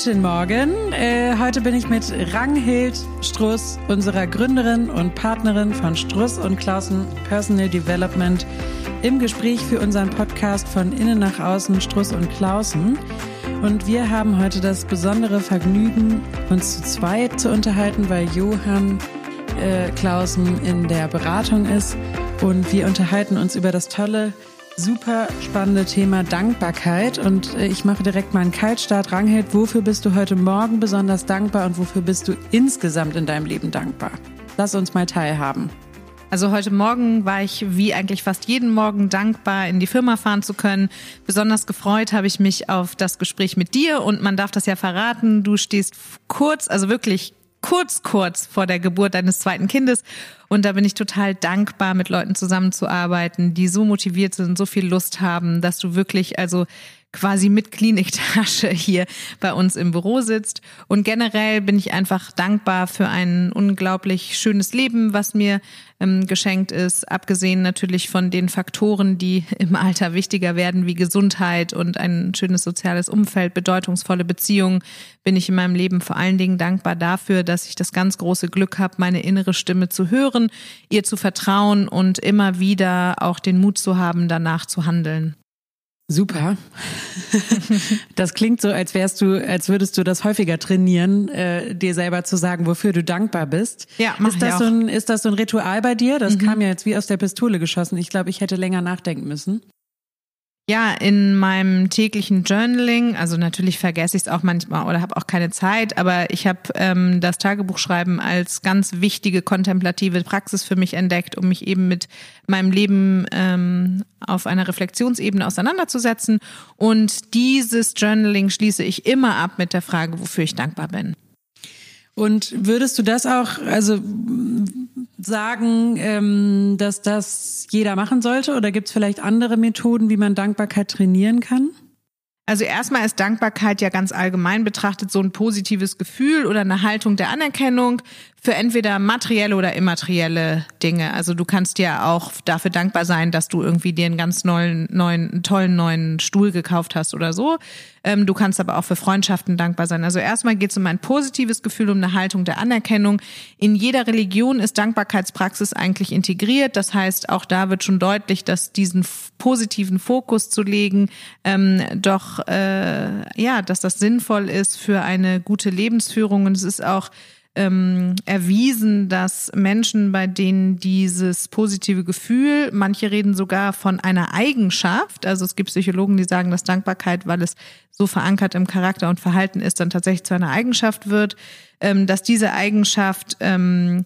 Guten Morgen. Äh, heute bin ich mit Ranghild Struss, unserer Gründerin und Partnerin von Struss und Klausen Personal Development, im Gespräch für unseren Podcast von Innen nach Außen Struss und Klausen. Und wir haben heute das besondere Vergnügen, uns zu zweit zu unterhalten, weil Johann äh, Klausen in der Beratung ist. Und wir unterhalten uns über das tolle super spannende Thema Dankbarkeit und äh, ich mache direkt mal einen Kaltstart. Ranghild, wofür bist du heute Morgen besonders dankbar und wofür bist du insgesamt in deinem Leben dankbar? Lass uns mal teilhaben. Also heute Morgen war ich wie eigentlich fast jeden Morgen dankbar, in die Firma fahren zu können. Besonders gefreut habe ich mich auf das Gespräch mit dir und man darf das ja verraten. Du stehst kurz, also wirklich kurz, kurz vor der Geburt deines zweiten Kindes. Und da bin ich total dankbar, mit Leuten zusammenzuarbeiten, die so motiviert sind, so viel Lust haben, dass du wirklich also quasi mit Kliniktasche hier bei uns im Büro sitzt. Und generell bin ich einfach dankbar für ein unglaublich schönes Leben, was mir ähm, geschenkt ist. Abgesehen natürlich von den Faktoren, die im Alter wichtiger werden, wie Gesundheit und ein schönes soziales Umfeld, bedeutungsvolle Beziehungen, bin ich in meinem Leben vor allen Dingen dankbar dafür, dass ich das ganz große Glück habe, meine innere Stimme zu hören, ihr zu vertrauen und immer wieder auch den Mut zu haben, danach zu handeln. Super. Das klingt so, als wärst du, als würdest du das häufiger trainieren, äh, dir selber zu sagen, wofür du dankbar bist. Ja, mach ist das so ein, ist das so ein Ritual bei dir? Das mhm. kam ja jetzt wie aus der Pistole geschossen. Ich glaube, ich hätte länger nachdenken müssen. Ja, in meinem täglichen Journaling, also natürlich vergesse ich es auch manchmal oder habe auch keine Zeit, aber ich habe ähm, das Tagebuchschreiben als ganz wichtige kontemplative Praxis für mich entdeckt, um mich eben mit meinem Leben ähm, auf einer Reflexionsebene auseinanderzusetzen. Und dieses Journaling schließe ich immer ab mit der Frage, wofür ich dankbar bin. Und würdest du das auch, also sagen, ähm, dass das jeder machen sollte? Oder gibt es vielleicht andere Methoden, wie man Dankbarkeit trainieren kann? Also erstmal ist Dankbarkeit ja ganz allgemein betrachtet so ein positives Gefühl oder eine Haltung der Anerkennung für entweder materielle oder immaterielle Dinge. Also du kannst ja auch dafür dankbar sein, dass du irgendwie dir einen ganz neuen, neuen, tollen neuen Stuhl gekauft hast oder so. Ähm, du kannst aber auch für Freundschaften dankbar sein. Also erstmal geht es um ein positives Gefühl, um eine Haltung der Anerkennung. In jeder Religion ist Dankbarkeitspraxis eigentlich integriert. Das heißt, auch da wird schon deutlich, dass diesen positiven Fokus zu legen, ähm, doch äh, ja, dass das sinnvoll ist für eine gute Lebensführung. Und es ist auch ähm, erwiesen, dass Menschen, bei denen dieses positive Gefühl, manche reden sogar von einer Eigenschaft, also es gibt Psychologen, die sagen, dass Dankbarkeit, weil es so verankert im Charakter und Verhalten ist, dann tatsächlich zu einer Eigenschaft wird, ähm, dass diese Eigenschaft ähm,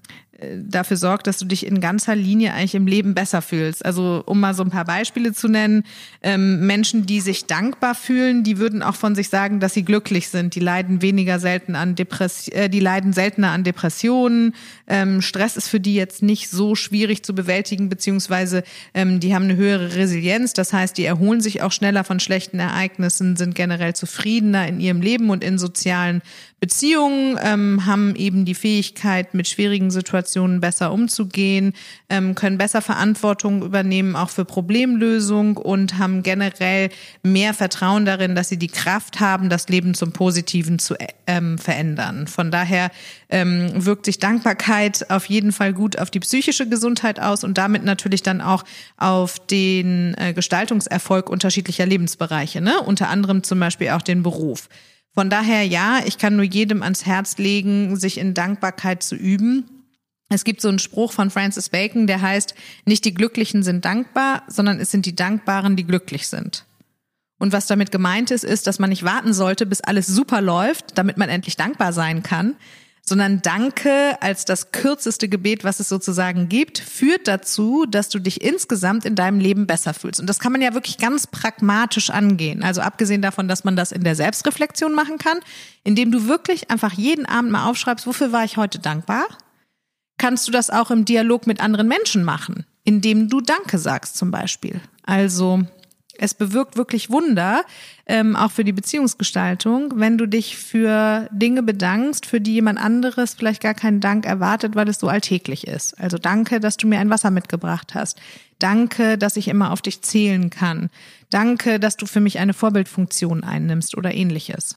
dafür sorgt, dass du dich in ganzer Linie eigentlich im Leben besser fühlst. Also um mal so ein paar Beispiele zu nennen, ähm, Menschen, die sich dankbar fühlen, die würden auch von sich sagen, dass sie glücklich sind. Die leiden weniger selten an Depressionen, äh, die leiden seltener an Depressionen. Ähm, Stress ist für die jetzt nicht so schwierig zu bewältigen, beziehungsweise ähm, die haben eine höhere Resilienz. Das heißt, die erholen sich auch schneller von schlechten Ereignissen, sind generell zufriedener in ihrem Leben und in sozialen Beziehungen, ähm, haben eben die Fähigkeit, mit schwierigen Situationen besser umzugehen, ähm, können besser Verantwortung übernehmen, auch für Problemlösung und haben generell mehr Vertrauen darin, dass sie die Kraft haben, das Leben zum Positiven zu ähm, verändern. Von daher ähm, wirkt sich Dankbarkeit auf jeden Fall gut auf die psychische Gesundheit aus und damit natürlich dann auch auf den äh, Gestaltungserfolg unterschiedlicher Lebensbereiche, ne? unter anderem zum Beispiel auch den Beruf. Von daher ja, ich kann nur jedem ans Herz legen, sich in Dankbarkeit zu üben. Es gibt so einen Spruch von Francis Bacon, der heißt, nicht die Glücklichen sind dankbar, sondern es sind die Dankbaren, die glücklich sind. Und was damit gemeint ist, ist, dass man nicht warten sollte, bis alles super läuft, damit man endlich dankbar sein kann, sondern Danke als das kürzeste Gebet, was es sozusagen gibt, führt dazu, dass du dich insgesamt in deinem Leben besser fühlst. Und das kann man ja wirklich ganz pragmatisch angehen. Also abgesehen davon, dass man das in der Selbstreflexion machen kann, indem du wirklich einfach jeden Abend mal aufschreibst, wofür war ich heute dankbar? Kannst du das auch im Dialog mit anderen Menschen machen, indem du Danke sagst zum Beispiel. Also es bewirkt wirklich Wunder, ähm, auch für die Beziehungsgestaltung, wenn du dich für Dinge bedankst, für die jemand anderes vielleicht gar keinen Dank erwartet, weil es so alltäglich ist. Also danke, dass du mir ein Wasser mitgebracht hast. Danke, dass ich immer auf dich zählen kann. Danke, dass du für mich eine Vorbildfunktion einnimmst oder ähnliches.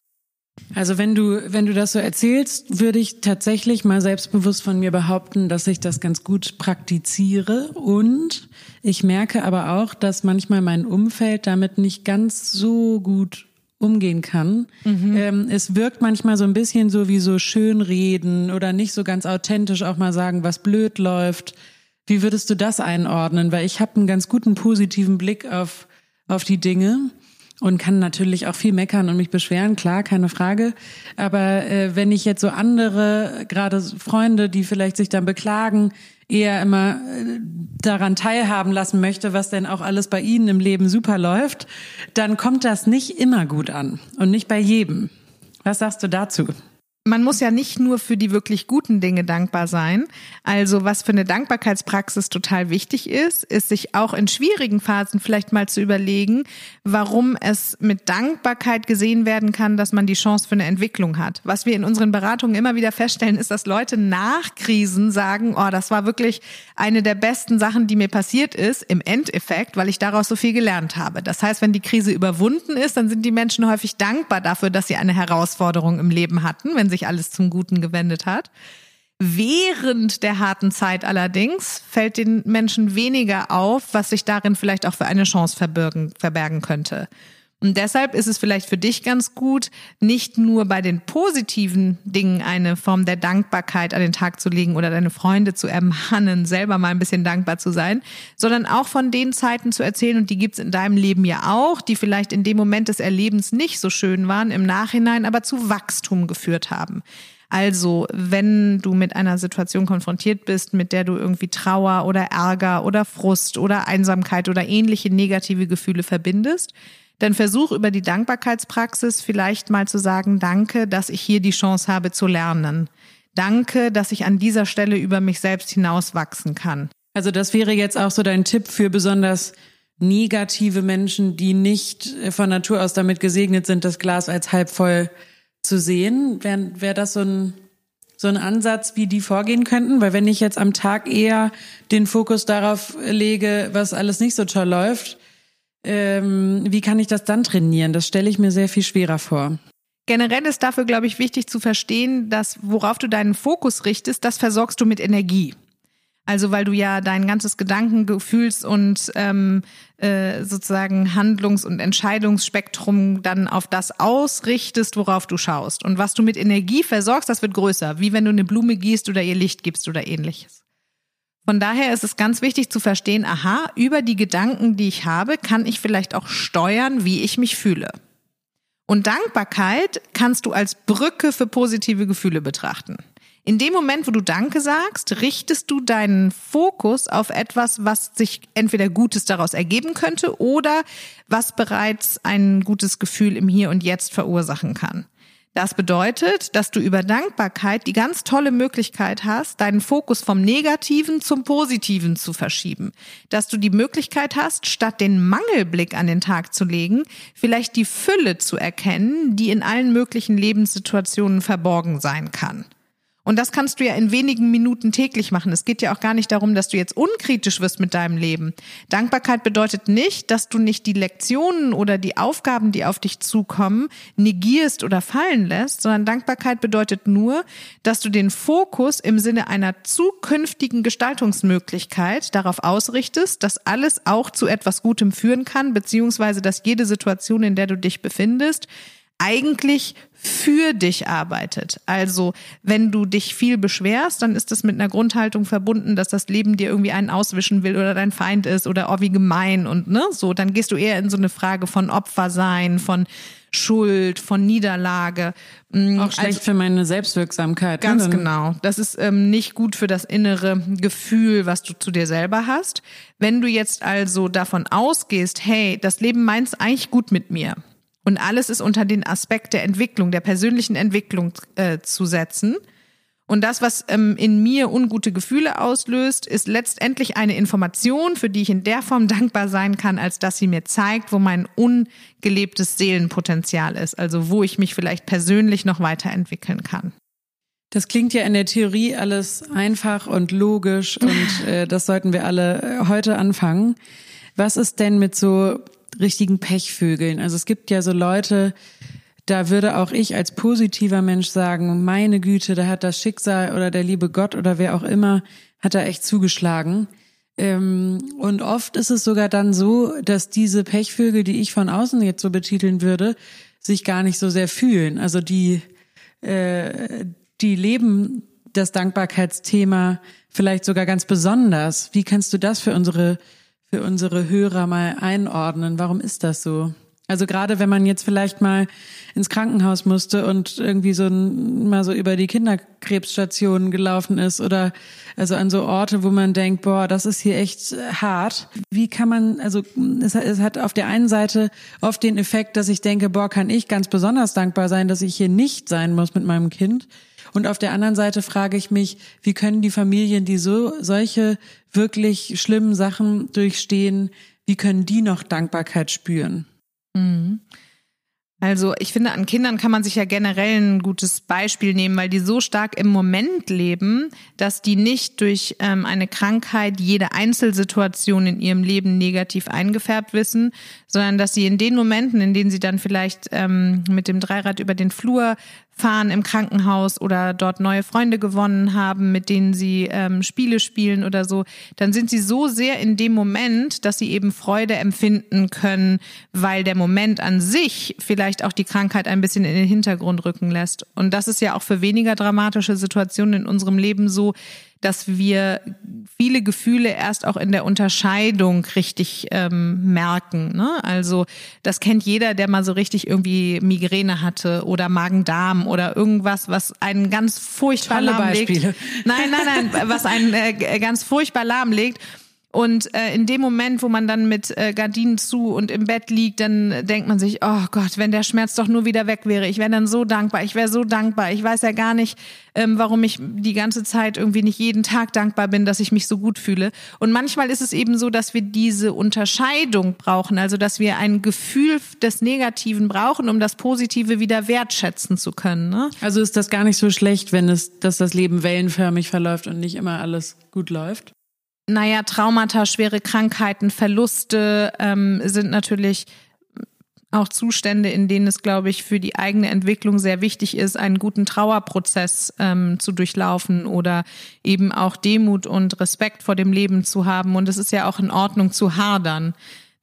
Also wenn du, wenn du das so erzählst, würde ich tatsächlich mal selbstbewusst von mir behaupten, dass ich das ganz gut praktiziere. Und ich merke aber auch, dass manchmal mein Umfeld damit nicht ganz so gut umgehen kann. Mhm. Ähm, es wirkt manchmal so ein bisschen so wie so Schönreden oder nicht so ganz authentisch auch mal sagen, was blöd läuft. Wie würdest du das einordnen? Weil ich habe einen ganz guten positiven Blick auf, auf die Dinge und kann natürlich auch viel meckern und mich beschweren, klar, keine Frage. Aber äh, wenn ich jetzt so andere, gerade Freunde, die vielleicht sich dann beklagen, eher immer äh, daran teilhaben lassen möchte, was denn auch alles bei ihnen im Leben super läuft, dann kommt das nicht immer gut an und nicht bei jedem. Was sagst du dazu? Man muss ja nicht nur für die wirklich guten Dinge dankbar sein. Also was für eine Dankbarkeitspraxis total wichtig ist, ist sich auch in schwierigen Phasen vielleicht mal zu überlegen, warum es mit Dankbarkeit gesehen werden kann, dass man die Chance für eine Entwicklung hat. Was wir in unseren Beratungen immer wieder feststellen, ist, dass Leute nach Krisen sagen, oh, das war wirklich eine der besten Sachen, die mir passiert ist, im Endeffekt, weil ich daraus so viel gelernt habe. Das heißt, wenn die Krise überwunden ist, dann sind die Menschen häufig dankbar dafür, dass sie eine Herausforderung im Leben hatten, wenn sich alles zum Guten gewendet hat. Während der harten Zeit allerdings fällt den Menschen weniger auf, was sich darin vielleicht auch für eine Chance verbirgen, verbergen könnte. Und deshalb ist es vielleicht für dich ganz gut, nicht nur bei den positiven Dingen eine Form der Dankbarkeit an den Tag zu legen oder deine Freunde zu ermahnen, selber mal ein bisschen dankbar zu sein, sondern auch von den Zeiten zu erzählen, und die gibt's in deinem Leben ja auch, die vielleicht in dem Moment des Erlebens nicht so schön waren, im Nachhinein aber zu Wachstum geführt haben. Also, wenn du mit einer Situation konfrontiert bist, mit der du irgendwie Trauer oder Ärger oder Frust oder Einsamkeit oder ähnliche negative Gefühle verbindest, dann versuch über die Dankbarkeitspraxis vielleicht mal zu sagen, danke, dass ich hier die Chance habe zu lernen. Danke, dass ich an dieser Stelle über mich selbst hinauswachsen kann. Also das wäre jetzt auch so dein Tipp für besonders negative Menschen, die nicht von Natur aus damit gesegnet sind, das Glas als halb voll zu sehen. Wäre wär das so ein, so ein Ansatz, wie die vorgehen könnten? Weil wenn ich jetzt am Tag eher den Fokus darauf lege, was alles nicht so toll läuft, ähm, wie kann ich das dann trainieren? Das stelle ich mir sehr viel schwerer vor. Generell ist dafür, glaube ich, wichtig zu verstehen, dass worauf du deinen Fokus richtest, das versorgst du mit Energie. Also weil du ja dein ganzes Gedankengefühls und ähm, äh, sozusagen Handlungs- und Entscheidungsspektrum dann auf das ausrichtest, worauf du schaust. Und was du mit Energie versorgst, das wird größer, wie wenn du eine Blume gießt oder ihr Licht gibst oder ähnliches. Von daher ist es ganz wichtig zu verstehen, aha, über die Gedanken, die ich habe, kann ich vielleicht auch steuern, wie ich mich fühle. Und Dankbarkeit kannst du als Brücke für positive Gefühle betrachten. In dem Moment, wo du Danke sagst, richtest du deinen Fokus auf etwas, was sich entweder Gutes daraus ergeben könnte oder was bereits ein gutes Gefühl im Hier und Jetzt verursachen kann. Das bedeutet, dass du über Dankbarkeit die ganz tolle Möglichkeit hast, deinen Fokus vom Negativen zum Positiven zu verschieben. Dass du die Möglichkeit hast, statt den Mangelblick an den Tag zu legen, vielleicht die Fülle zu erkennen, die in allen möglichen Lebenssituationen verborgen sein kann. Und das kannst du ja in wenigen Minuten täglich machen. Es geht ja auch gar nicht darum, dass du jetzt unkritisch wirst mit deinem Leben. Dankbarkeit bedeutet nicht, dass du nicht die Lektionen oder die Aufgaben, die auf dich zukommen, negierst oder fallen lässt, sondern Dankbarkeit bedeutet nur, dass du den Fokus im Sinne einer zukünftigen Gestaltungsmöglichkeit darauf ausrichtest, dass alles auch zu etwas Gutem führen kann, beziehungsweise dass jede Situation, in der du dich befindest, eigentlich für dich arbeitet. Also wenn du dich viel beschwerst, dann ist das mit einer Grundhaltung verbunden, dass das Leben dir irgendwie einen auswischen will oder dein Feind ist oder oh wie gemein und ne so, dann gehst du eher in so eine Frage von Opfer sein, von Schuld, von Niederlage. Mm, Auch schlecht also, für meine Selbstwirksamkeit. Ne? Ganz ne? genau. Das ist ähm, nicht gut für das innere Gefühl, was du zu dir selber hast. Wenn du jetzt also davon ausgehst, hey, das Leben meint es eigentlich gut mit mir und alles ist unter den Aspekt der Entwicklung, der persönlichen Entwicklung äh, zu setzen. Und das, was ähm, in mir ungute Gefühle auslöst, ist letztendlich eine Information, für die ich in der Form dankbar sein kann, als dass sie mir zeigt, wo mein ungelebtes Seelenpotenzial ist, also wo ich mich vielleicht persönlich noch weiterentwickeln kann. Das klingt ja in der Theorie alles einfach und logisch und äh, das sollten wir alle äh, heute anfangen. Was ist denn mit so richtigen Pechvögeln. Also es gibt ja so Leute, da würde auch ich als positiver Mensch sagen, meine Güte, da hat das Schicksal oder der liebe Gott oder wer auch immer, hat da echt zugeschlagen. Ähm, und oft ist es sogar dann so, dass diese Pechvögel, die ich von außen jetzt so betiteln würde, sich gar nicht so sehr fühlen. Also die, äh, die leben das Dankbarkeitsthema vielleicht sogar ganz besonders. Wie kannst du das für unsere, für unsere Hörer mal einordnen? Warum ist das so? Also gerade wenn man jetzt vielleicht mal ins Krankenhaus musste und irgendwie so ein, mal so über die Kinderkrebsstationen gelaufen ist oder also an so Orte, wo man denkt, boah, das ist hier echt hart. Wie kann man, also es, es hat auf der einen Seite oft den Effekt, dass ich denke, boah, kann ich ganz besonders dankbar sein, dass ich hier nicht sein muss mit meinem Kind. Und auf der anderen Seite frage ich mich, wie können die Familien, die so solche wirklich schlimmen Sachen durchstehen, wie können die noch Dankbarkeit spüren? Mhm. Also ich finde, an Kindern kann man sich ja generell ein gutes Beispiel nehmen, weil die so stark im Moment leben, dass die nicht durch ähm, eine Krankheit jede Einzelsituation in ihrem Leben negativ eingefärbt wissen, sondern dass sie in den Momenten, in denen sie dann vielleicht ähm, mit dem Dreirad über den Flur fahren im Krankenhaus oder dort neue Freunde gewonnen haben, mit denen sie ähm, Spiele spielen oder so, dann sind sie so sehr in dem Moment, dass sie eben Freude empfinden können, weil der Moment an sich vielleicht auch die Krankheit ein bisschen in den Hintergrund rücken lässt. Und das ist ja auch für weniger dramatische Situationen in unserem Leben so, dass wir viele Gefühle erst auch in der Unterscheidung richtig ähm, merken. Ne? Also das kennt jeder, der mal so richtig irgendwie Migräne hatte oder Magen-Darm oder irgendwas, was einen ganz furchtbar lahmlegt. Nein, nein, nein, was einen äh, ganz furchtbar lahmlegt. Und äh, in dem Moment, wo man dann mit äh, Gardinen zu und im Bett liegt, dann denkt man sich, oh Gott, wenn der Schmerz doch nur wieder weg wäre. Ich wäre dann so dankbar. Ich wäre so dankbar. Ich weiß ja gar nicht, ähm, warum ich die ganze Zeit irgendwie nicht jeden Tag dankbar bin, dass ich mich so gut fühle. Und manchmal ist es eben so, dass wir diese Unterscheidung brauchen, also dass wir ein Gefühl des Negativen brauchen, um das Positive wieder wertschätzen zu können. Ne? Also ist das gar nicht so schlecht, wenn es, dass das Leben wellenförmig verläuft und nicht immer alles gut läuft? Naja, Traumata, schwere Krankheiten, Verluste ähm, sind natürlich auch Zustände, in denen es, glaube ich, für die eigene Entwicklung sehr wichtig ist, einen guten Trauerprozess ähm, zu durchlaufen oder eben auch Demut und Respekt vor dem Leben zu haben. Und es ist ja auch in Ordnung zu hadern.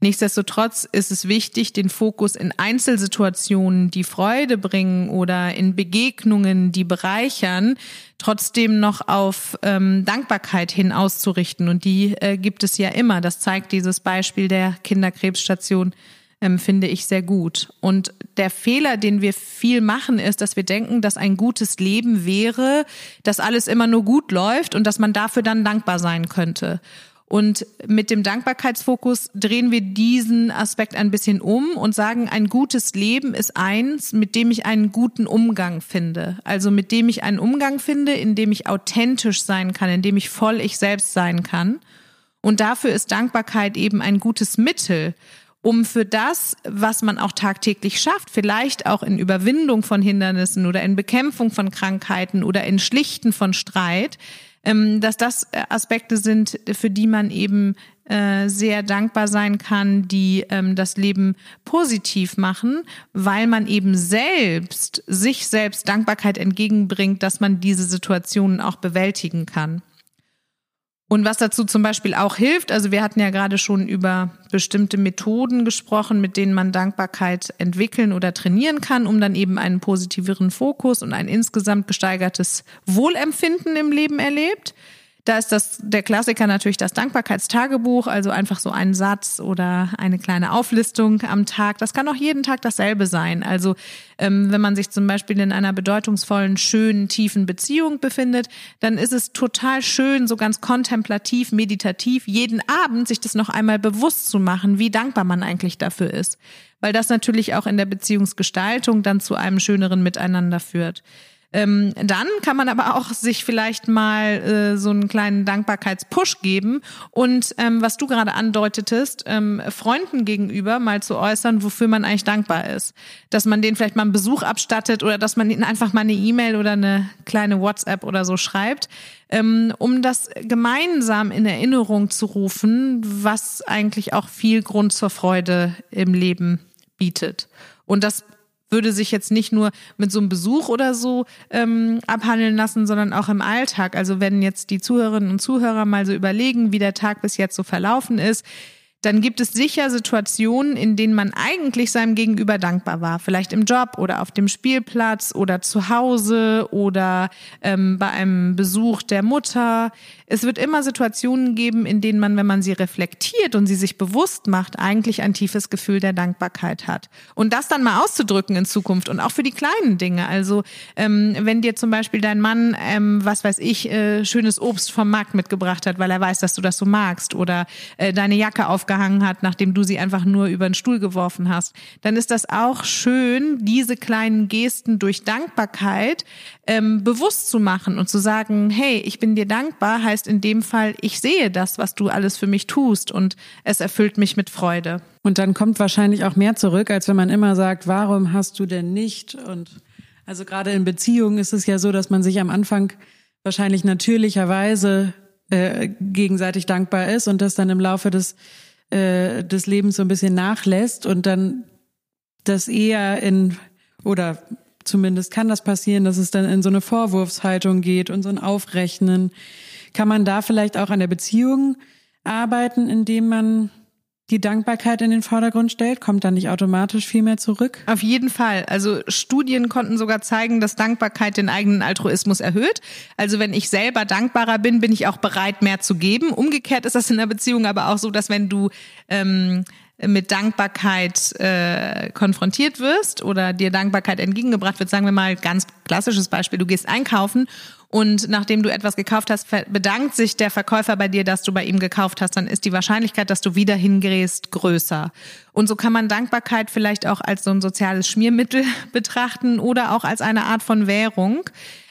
Nichtsdestotrotz ist es wichtig, den Fokus in Einzelsituationen, die Freude bringen oder in Begegnungen, die bereichern, trotzdem noch auf ähm, Dankbarkeit hin auszurichten. Und die äh, gibt es ja immer. Das zeigt dieses Beispiel der Kinderkrebsstation ähm, finde ich sehr gut. Und der Fehler, den wir viel machen, ist, dass wir denken, dass ein gutes Leben wäre, dass alles immer nur gut läuft und dass man dafür dann dankbar sein könnte. Und mit dem Dankbarkeitsfokus drehen wir diesen Aspekt ein bisschen um und sagen, ein gutes Leben ist eins, mit dem ich einen guten Umgang finde. Also mit dem ich einen Umgang finde, in dem ich authentisch sein kann, in dem ich voll ich selbst sein kann. Und dafür ist Dankbarkeit eben ein gutes Mittel, um für das, was man auch tagtäglich schafft, vielleicht auch in Überwindung von Hindernissen oder in Bekämpfung von Krankheiten oder in Schlichten von Streit, dass das äh, Aspekte sind, für die man eben äh, sehr dankbar sein kann, die ähm, das Leben positiv machen, weil man eben selbst sich selbst Dankbarkeit entgegenbringt, dass man diese Situationen auch bewältigen kann. Und was dazu zum Beispiel auch hilft, also wir hatten ja gerade schon über bestimmte Methoden gesprochen, mit denen man Dankbarkeit entwickeln oder trainieren kann, um dann eben einen positiveren Fokus und ein insgesamt gesteigertes Wohlempfinden im Leben erlebt. Da ist das der Klassiker natürlich das Dankbarkeitstagebuch, also einfach so ein Satz oder eine kleine Auflistung am Tag. Das kann auch jeden Tag dasselbe sein. Also ähm, wenn man sich zum Beispiel in einer bedeutungsvollen, schönen, tiefen Beziehung befindet, dann ist es total schön, so ganz kontemplativ, meditativ, jeden Abend sich das noch einmal bewusst zu machen, wie dankbar man eigentlich dafür ist. Weil das natürlich auch in der Beziehungsgestaltung dann zu einem schöneren Miteinander führt. Ähm, dann kann man aber auch sich vielleicht mal äh, so einen kleinen Dankbarkeitspush geben und ähm, was du gerade andeutetest, ähm, Freunden gegenüber mal zu äußern, wofür man eigentlich dankbar ist. Dass man denen vielleicht mal einen Besuch abstattet oder dass man ihnen einfach mal eine E-Mail oder eine kleine WhatsApp oder so schreibt, ähm, um das gemeinsam in Erinnerung zu rufen, was eigentlich auch viel Grund zur Freude im Leben bietet. Und das würde sich jetzt nicht nur mit so einem Besuch oder so ähm, abhandeln lassen, sondern auch im Alltag. Also wenn jetzt die Zuhörerinnen und Zuhörer mal so überlegen, wie der Tag bis jetzt so verlaufen ist, dann gibt es sicher Situationen, in denen man eigentlich seinem Gegenüber dankbar war. Vielleicht im Job oder auf dem Spielplatz oder zu Hause oder ähm, bei einem Besuch der Mutter. Es wird immer Situationen geben, in denen man, wenn man sie reflektiert und sie sich bewusst macht, eigentlich ein tiefes Gefühl der Dankbarkeit hat. Und das dann mal auszudrücken in Zukunft und auch für die kleinen Dinge. Also ähm, wenn dir zum Beispiel dein Mann, ähm, was weiß ich, äh, schönes Obst vom Markt mitgebracht hat, weil er weiß, dass du das so magst oder äh, deine Jacke aufgehalten aufgehangen hat, nachdem du sie einfach nur über den Stuhl geworfen hast, dann ist das auch schön, diese kleinen Gesten durch Dankbarkeit ähm, bewusst zu machen und zu sagen, hey, ich bin dir dankbar, heißt in dem Fall, ich sehe das, was du alles für mich tust und es erfüllt mich mit Freude. Und dann kommt wahrscheinlich auch mehr zurück, als wenn man immer sagt, warum hast du denn nicht? Und also gerade in Beziehungen ist es ja so, dass man sich am Anfang wahrscheinlich natürlicherweise äh, gegenseitig dankbar ist und das dann im Laufe des äh, des Lebens so ein bisschen nachlässt und dann das eher in, oder zumindest kann das passieren, dass es dann in so eine Vorwurfshaltung geht und so ein Aufrechnen. Kann man da vielleicht auch an der Beziehung arbeiten, indem man die Dankbarkeit in den Vordergrund stellt? Kommt dann nicht automatisch viel mehr zurück? Auf jeden Fall. Also Studien konnten sogar zeigen, dass Dankbarkeit den eigenen Altruismus erhöht. Also wenn ich selber dankbarer bin, bin ich auch bereit, mehr zu geben. Umgekehrt ist das in der Beziehung aber auch so, dass wenn du ähm, mit Dankbarkeit äh, konfrontiert wirst oder dir Dankbarkeit entgegengebracht wird, sagen wir mal ganz klassisches Beispiel, du gehst einkaufen und nachdem du etwas gekauft hast, bedankt sich der Verkäufer bei dir, dass du bei ihm gekauft hast, dann ist die Wahrscheinlichkeit, dass du wieder hingehst, größer. Und so kann man Dankbarkeit vielleicht auch als so ein soziales Schmiermittel betrachten oder auch als eine Art von Währung.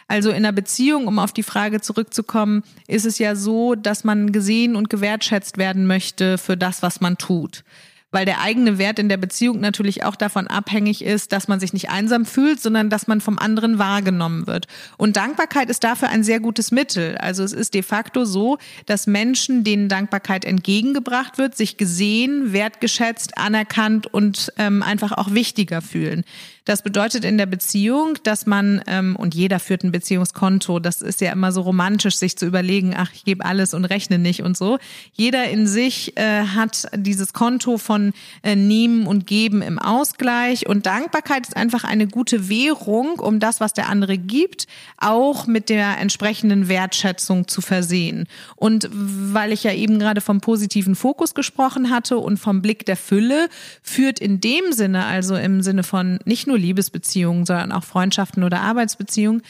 Also in einer Beziehung, um auf die Frage zurückzukommen, ist es ja so, dass man gesehen und gewertschätzt werden möchte für das, was man tut weil der eigene Wert in der Beziehung natürlich auch davon abhängig ist, dass man sich nicht einsam fühlt, sondern dass man vom anderen wahrgenommen wird. Und Dankbarkeit ist dafür ein sehr gutes Mittel. Also es ist de facto so, dass Menschen, denen Dankbarkeit entgegengebracht wird, sich gesehen, wertgeschätzt, anerkannt und ähm, einfach auch wichtiger fühlen. Das bedeutet in der Beziehung, dass man, ähm, und jeder führt ein Beziehungskonto, das ist ja immer so romantisch, sich zu überlegen, ach, ich gebe alles und rechne nicht und so. Jeder in sich äh, hat dieses Konto von äh, Nehmen und Geben im Ausgleich und Dankbarkeit ist einfach eine gute Währung, um das, was der andere gibt, auch mit der entsprechenden Wertschätzung zu versehen. Und weil ich ja eben gerade vom positiven Fokus gesprochen hatte und vom Blick der Fülle, führt in dem Sinne, also im Sinne von nicht nur nur Liebesbeziehungen, sondern auch Freundschaften oder Arbeitsbeziehungen.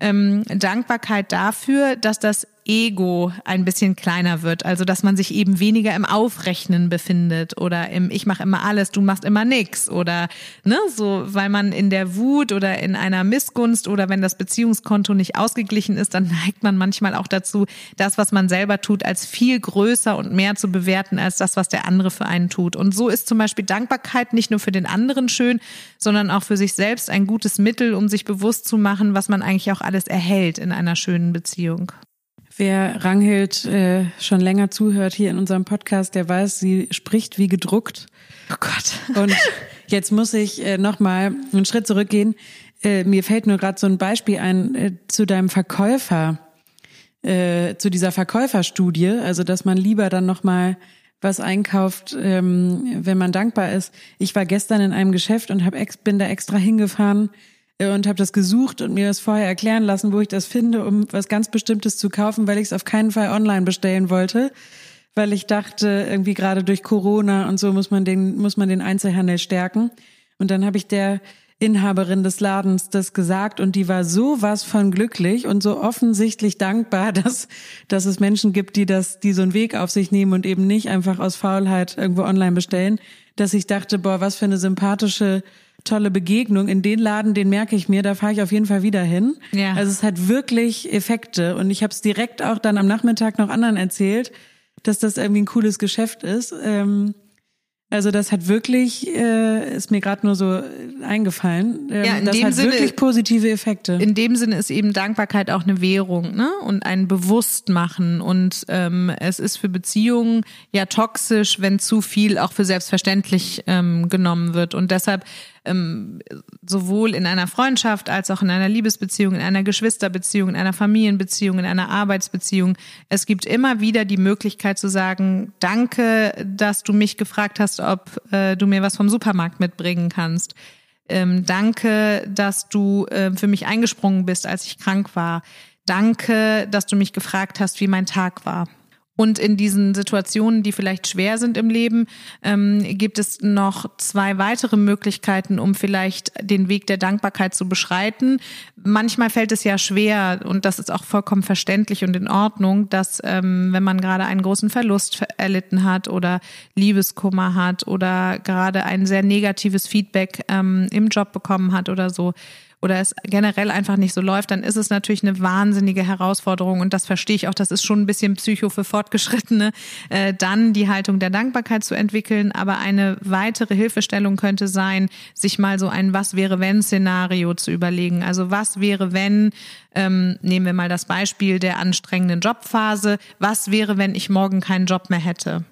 Ähm, Dankbarkeit dafür, dass das Ego ein bisschen kleiner wird. Also dass man sich eben weniger im Aufrechnen befindet oder im Ich mache immer alles, du machst immer nix oder ne, so, weil man in der Wut oder in einer Missgunst oder wenn das Beziehungskonto nicht ausgeglichen ist, dann neigt man manchmal auch dazu, das, was man selber tut, als viel größer und mehr zu bewerten als das, was der andere für einen tut. Und so ist zum Beispiel Dankbarkeit nicht nur für den anderen schön, sondern auch für sich selbst ein gutes Mittel, um sich bewusst zu machen, was man eigentlich auch alles erhält in einer schönen Beziehung. Wer Ranghild äh, schon länger zuhört hier in unserem Podcast, der weiß, sie spricht wie gedruckt. Oh Gott. Und jetzt muss ich äh, nochmal einen Schritt zurückgehen. Äh, mir fällt nur gerade so ein Beispiel ein äh, zu deinem Verkäufer, äh, zu dieser Verkäuferstudie, also dass man lieber dann nochmal was einkauft, ähm, wenn man dankbar ist. Ich war gestern in einem Geschäft und hab ex bin da extra hingefahren, und habe das gesucht und mir das vorher erklären lassen, wo ich das finde, um was ganz Bestimmtes zu kaufen, weil ich es auf keinen Fall online bestellen wollte, weil ich dachte, irgendwie gerade durch Corona und so muss man den muss man den Einzelhandel stärken. Und dann habe ich der Inhaberin des Ladens das gesagt und die war so was von glücklich und so offensichtlich dankbar, dass, dass es Menschen gibt, die das, die so einen Weg auf sich nehmen und eben nicht einfach aus Faulheit irgendwo online bestellen, dass ich dachte, boah, was für eine sympathische tolle Begegnung. In den Laden, den merke ich mir, da fahre ich auf jeden Fall wieder hin. Ja. Also es hat wirklich Effekte. Und ich habe es direkt auch dann am Nachmittag noch anderen erzählt, dass das irgendwie ein cooles Geschäft ist. Ähm, also das hat wirklich, äh, ist mir gerade nur so eingefallen. Ähm, ja, in das dem hat Sinne, wirklich positive Effekte. In dem Sinne ist eben Dankbarkeit auch eine Währung, ne? Und ein Bewusstmachen. Und ähm, es ist für Beziehungen ja toxisch, wenn zu viel auch für selbstverständlich ähm, genommen wird. Und deshalb ähm, sowohl in einer Freundschaft als auch in einer Liebesbeziehung, in einer Geschwisterbeziehung, in einer Familienbeziehung, in einer Arbeitsbeziehung. Es gibt immer wieder die Möglichkeit zu sagen, danke, dass du mich gefragt hast, ob äh, du mir was vom Supermarkt mitbringen kannst. Ähm, danke, dass du äh, für mich eingesprungen bist, als ich krank war. Danke, dass du mich gefragt hast, wie mein Tag war. Und in diesen Situationen, die vielleicht schwer sind im Leben, ähm, gibt es noch zwei weitere Möglichkeiten, um vielleicht den Weg der Dankbarkeit zu beschreiten. Manchmal fällt es ja schwer, und das ist auch vollkommen verständlich und in Ordnung, dass ähm, wenn man gerade einen großen Verlust erlitten hat oder Liebeskummer hat oder gerade ein sehr negatives Feedback ähm, im Job bekommen hat oder so, oder es generell einfach nicht so läuft, dann ist es natürlich eine wahnsinnige Herausforderung und das verstehe ich auch, das ist schon ein bisschen Psycho für Fortgeschrittene, äh, dann die Haltung der Dankbarkeit zu entwickeln. Aber eine weitere Hilfestellung könnte sein, sich mal so ein Was wäre wenn Szenario zu überlegen. Also was wäre wenn, ähm, nehmen wir mal das Beispiel der anstrengenden Jobphase, was wäre, wenn ich morgen keinen Job mehr hätte?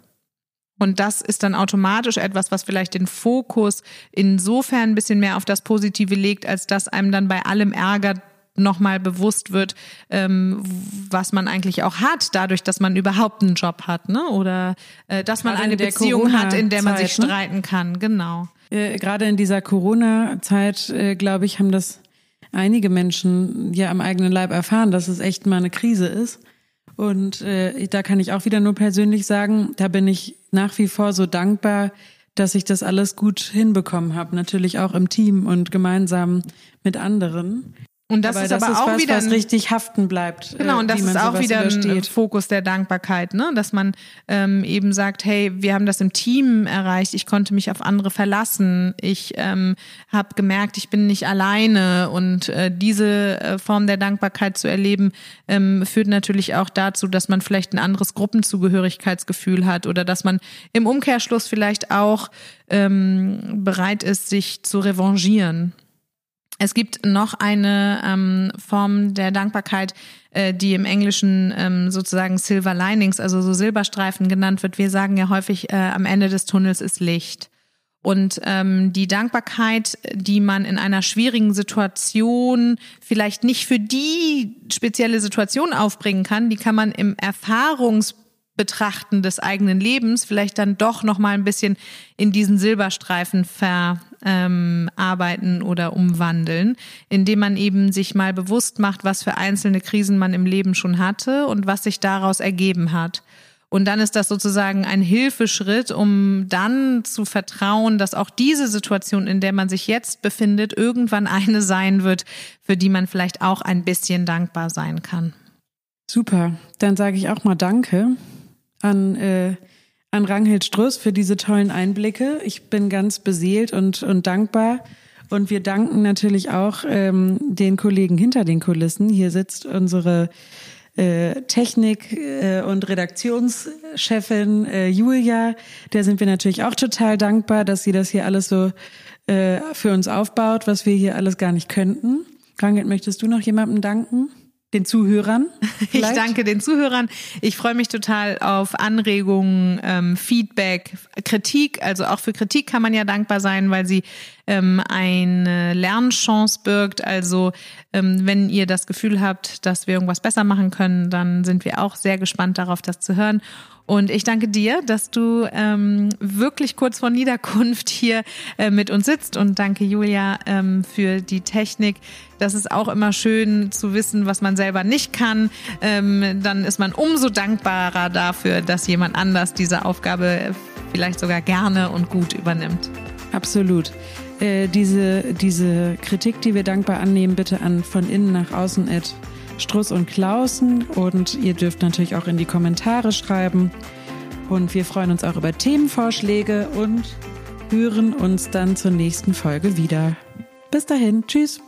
Und das ist dann automatisch etwas, was vielleicht den Fokus insofern ein bisschen mehr auf das Positive legt, als dass einem dann bei allem Ärger nochmal bewusst wird, ähm, was man eigentlich auch hat, dadurch, dass man überhaupt einen Job hat, ne? Oder äh, dass man eine Beziehung hat, in der man sich ne? streiten kann, genau. Äh, Gerade in dieser Corona-Zeit, äh, glaube ich, haben das einige Menschen ja am eigenen Leib erfahren, dass es echt mal eine Krise ist. Und äh, da kann ich auch wieder nur persönlich sagen, da bin ich nach wie vor so dankbar, dass ich das alles gut hinbekommen habe. Natürlich auch im Team und gemeinsam mit anderen. Und das aber ist das aber ist auch was, wieder was richtig haften bleibt. Genau, und das ist auch wieder übersteht. ein Fokus der Dankbarkeit, ne? Dass man ähm, eben sagt, hey, wir haben das im Team erreicht, ich konnte mich auf andere verlassen, ich ähm, habe gemerkt, ich bin nicht alleine und äh, diese äh, Form der Dankbarkeit zu erleben, ähm, führt natürlich auch dazu, dass man vielleicht ein anderes Gruppenzugehörigkeitsgefühl hat oder dass man im Umkehrschluss vielleicht auch ähm, bereit ist, sich zu revanchieren. Es gibt noch eine ähm, Form der Dankbarkeit, äh, die im Englischen ähm, sozusagen Silver Linings, also so Silberstreifen genannt wird. Wir sagen ja häufig, äh, am Ende des Tunnels ist Licht. Und ähm, die Dankbarkeit, die man in einer schwierigen Situation vielleicht nicht für die spezielle Situation aufbringen kann, die kann man im Erfahrungs Betrachten des eigenen Lebens vielleicht dann doch noch mal ein bisschen in diesen Silberstreifen verarbeiten ähm, oder umwandeln, indem man eben sich mal bewusst macht, was für einzelne Krisen man im Leben schon hatte und was sich daraus ergeben hat. Und dann ist das sozusagen ein Hilfeschritt, um dann zu vertrauen, dass auch diese Situation, in der man sich jetzt befindet, irgendwann eine sein wird, für die man vielleicht auch ein bisschen dankbar sein kann. Super, dann sage ich auch mal Danke an, äh, an Ranghild Struss für diese tollen Einblicke. Ich bin ganz beseelt und, und dankbar. Und wir danken natürlich auch ähm, den Kollegen hinter den Kulissen. Hier sitzt unsere äh, Technik- äh, und Redaktionschefin äh, Julia. Der sind wir natürlich auch total dankbar, dass sie das hier alles so äh, für uns aufbaut, was wir hier alles gar nicht könnten. Ranghild, möchtest du noch jemandem danken? Den Zuhörern. Vielleicht? Ich danke den Zuhörern. Ich freue mich total auf Anregungen, ähm, Feedback, Kritik. Also auch für Kritik kann man ja dankbar sein, weil sie ähm, eine Lernchance birgt. Also ähm, wenn ihr das Gefühl habt, dass wir irgendwas besser machen können, dann sind wir auch sehr gespannt darauf, das zu hören. Und ich danke dir, dass du ähm, wirklich kurz vor Niederkunft hier äh, mit uns sitzt und danke Julia ähm, für die Technik. Das ist auch immer schön zu wissen, was man selber nicht kann. Ähm, dann ist man umso dankbarer dafür, dass jemand anders diese Aufgabe vielleicht sogar gerne und gut übernimmt. Absolut. Äh, diese, diese Kritik, die wir dankbar annehmen, bitte an von innen nach außen at Struss und Klausen und ihr dürft natürlich auch in die Kommentare schreiben. Und wir freuen uns auch über Themenvorschläge und hören uns dann zur nächsten Folge wieder. Bis dahin, tschüss.